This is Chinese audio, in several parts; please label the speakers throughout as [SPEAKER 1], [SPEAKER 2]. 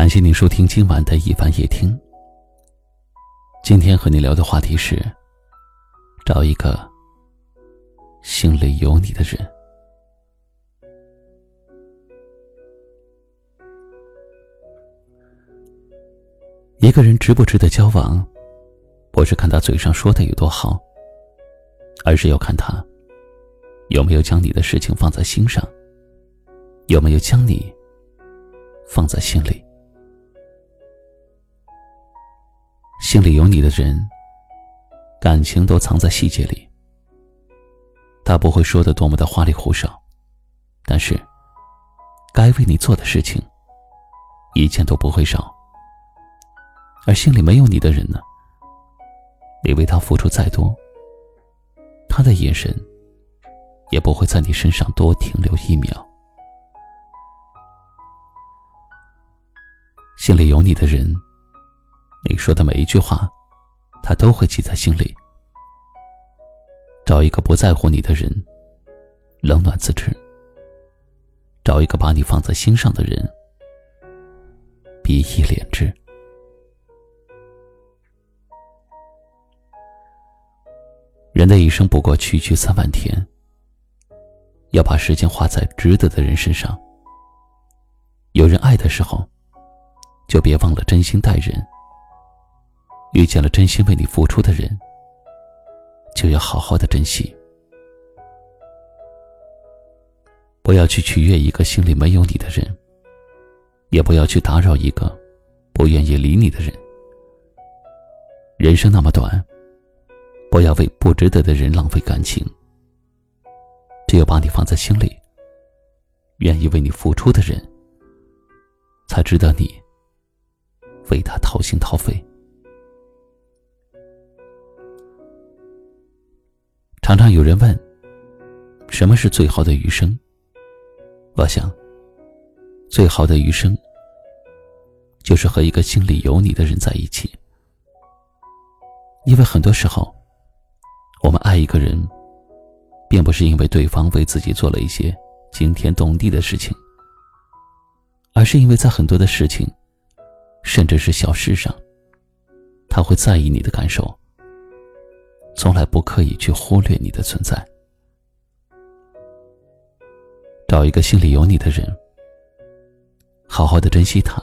[SPEAKER 1] 感谢您收听今晚的一凡夜听。今天和你聊的话题是：找一个心里有你的人。一个人值不值得交往，不是看他嘴上说的有多好，而是要看他有没有将你的事情放在心上，有没有将你放在心里。心里有你的人，感情都藏在细节里。他不会说的多么的花里胡哨，但是该为你做的事情，一件都不会少。而心里没有你的人呢？你为他付出再多，他的眼神也不会在你身上多停留一秒。心里有你的人，说的每一句话，他都会记在心里。找一个不在乎你的人，冷暖自知；找一个把你放在心上的人，鼻翼连枝。人的一生不过区区三万天，要把时间花在值得的人身上。有人爱的时候，就别忘了真心待人；遇见了真心为你付出的人，就要好好的珍惜。不要去取悦一个心里没有你的人，也不要去打扰一个不愿意理你的人。人生那么短。不要为不值得的人浪费感情。只有把你放在心里，愿意为你付出的人，才值得你为他掏心掏肺。常常有人问：“什么是最好的余生？”我想，最好的余生，就是和一个心里有你的人在一起。因为很多时候。我们爱一个人，并不是因为对方为自己做了一些惊天动地的事情，而是因为在很多的事情，甚至是小事上，他会在意你的感受，从来不刻意去忽略你的存在。找一个心里有你的人，好好的珍惜他，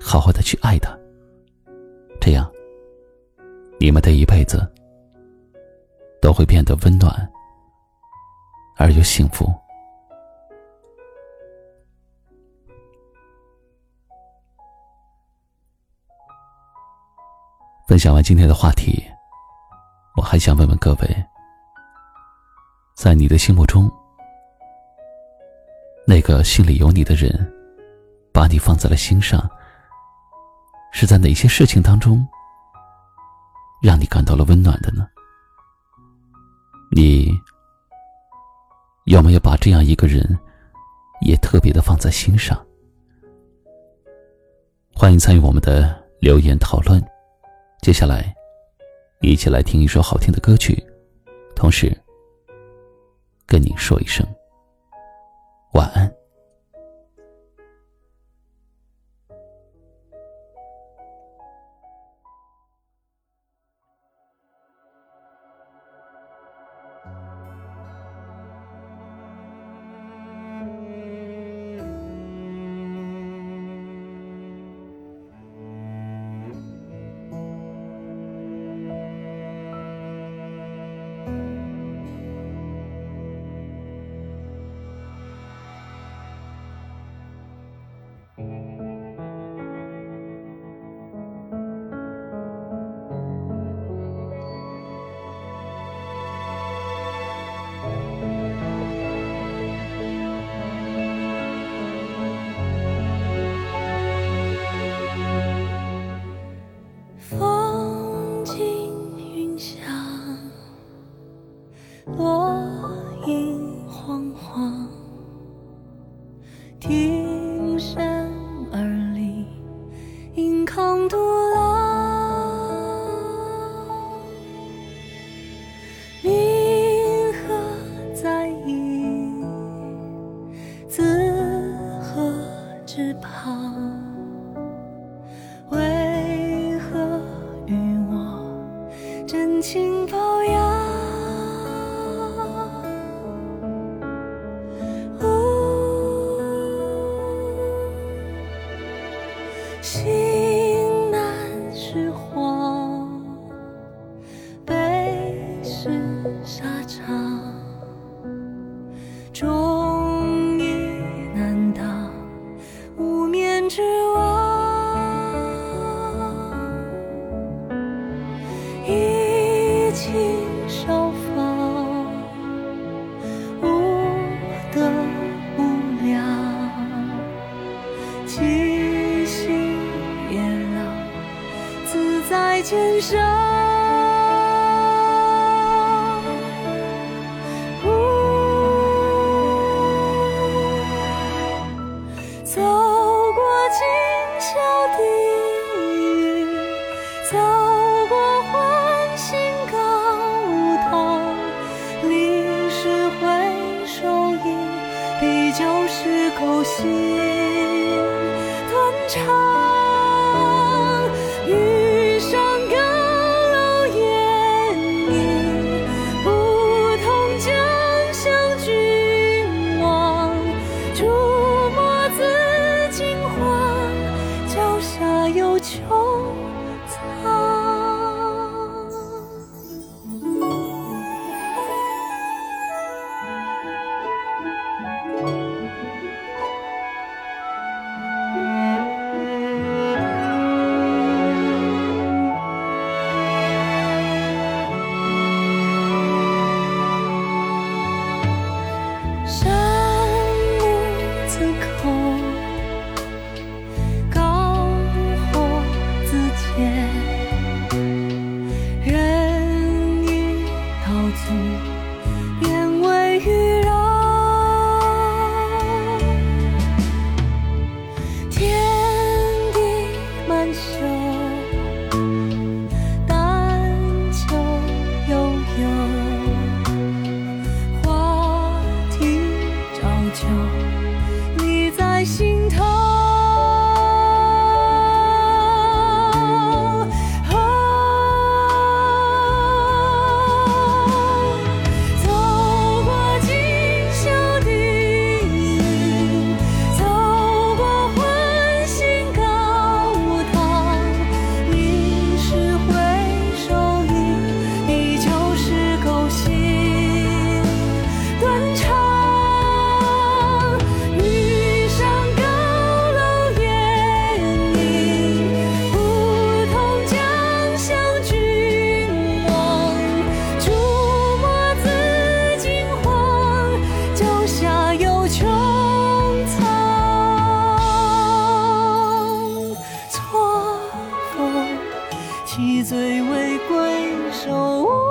[SPEAKER 1] 好好的去爱他，这样，你们的一辈子。都会变得温暖而又幸福。分享完今天的话题，我还想问问各位：在你的心目中，那个心里有你的人，把你放在了心上，是在哪些事情当中让你感到了温暖的呢？你有没有把这样一个人也特别的放在心上？欢迎参与我们的留言讨论。接下来，一起来听一首好听的歌曲，同时跟你说一声
[SPEAKER 2] 旁。为何与我真情报？生走过今宵的一醉为归，守。